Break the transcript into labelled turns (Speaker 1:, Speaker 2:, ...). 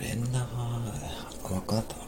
Speaker 1: れんな甘くなった。な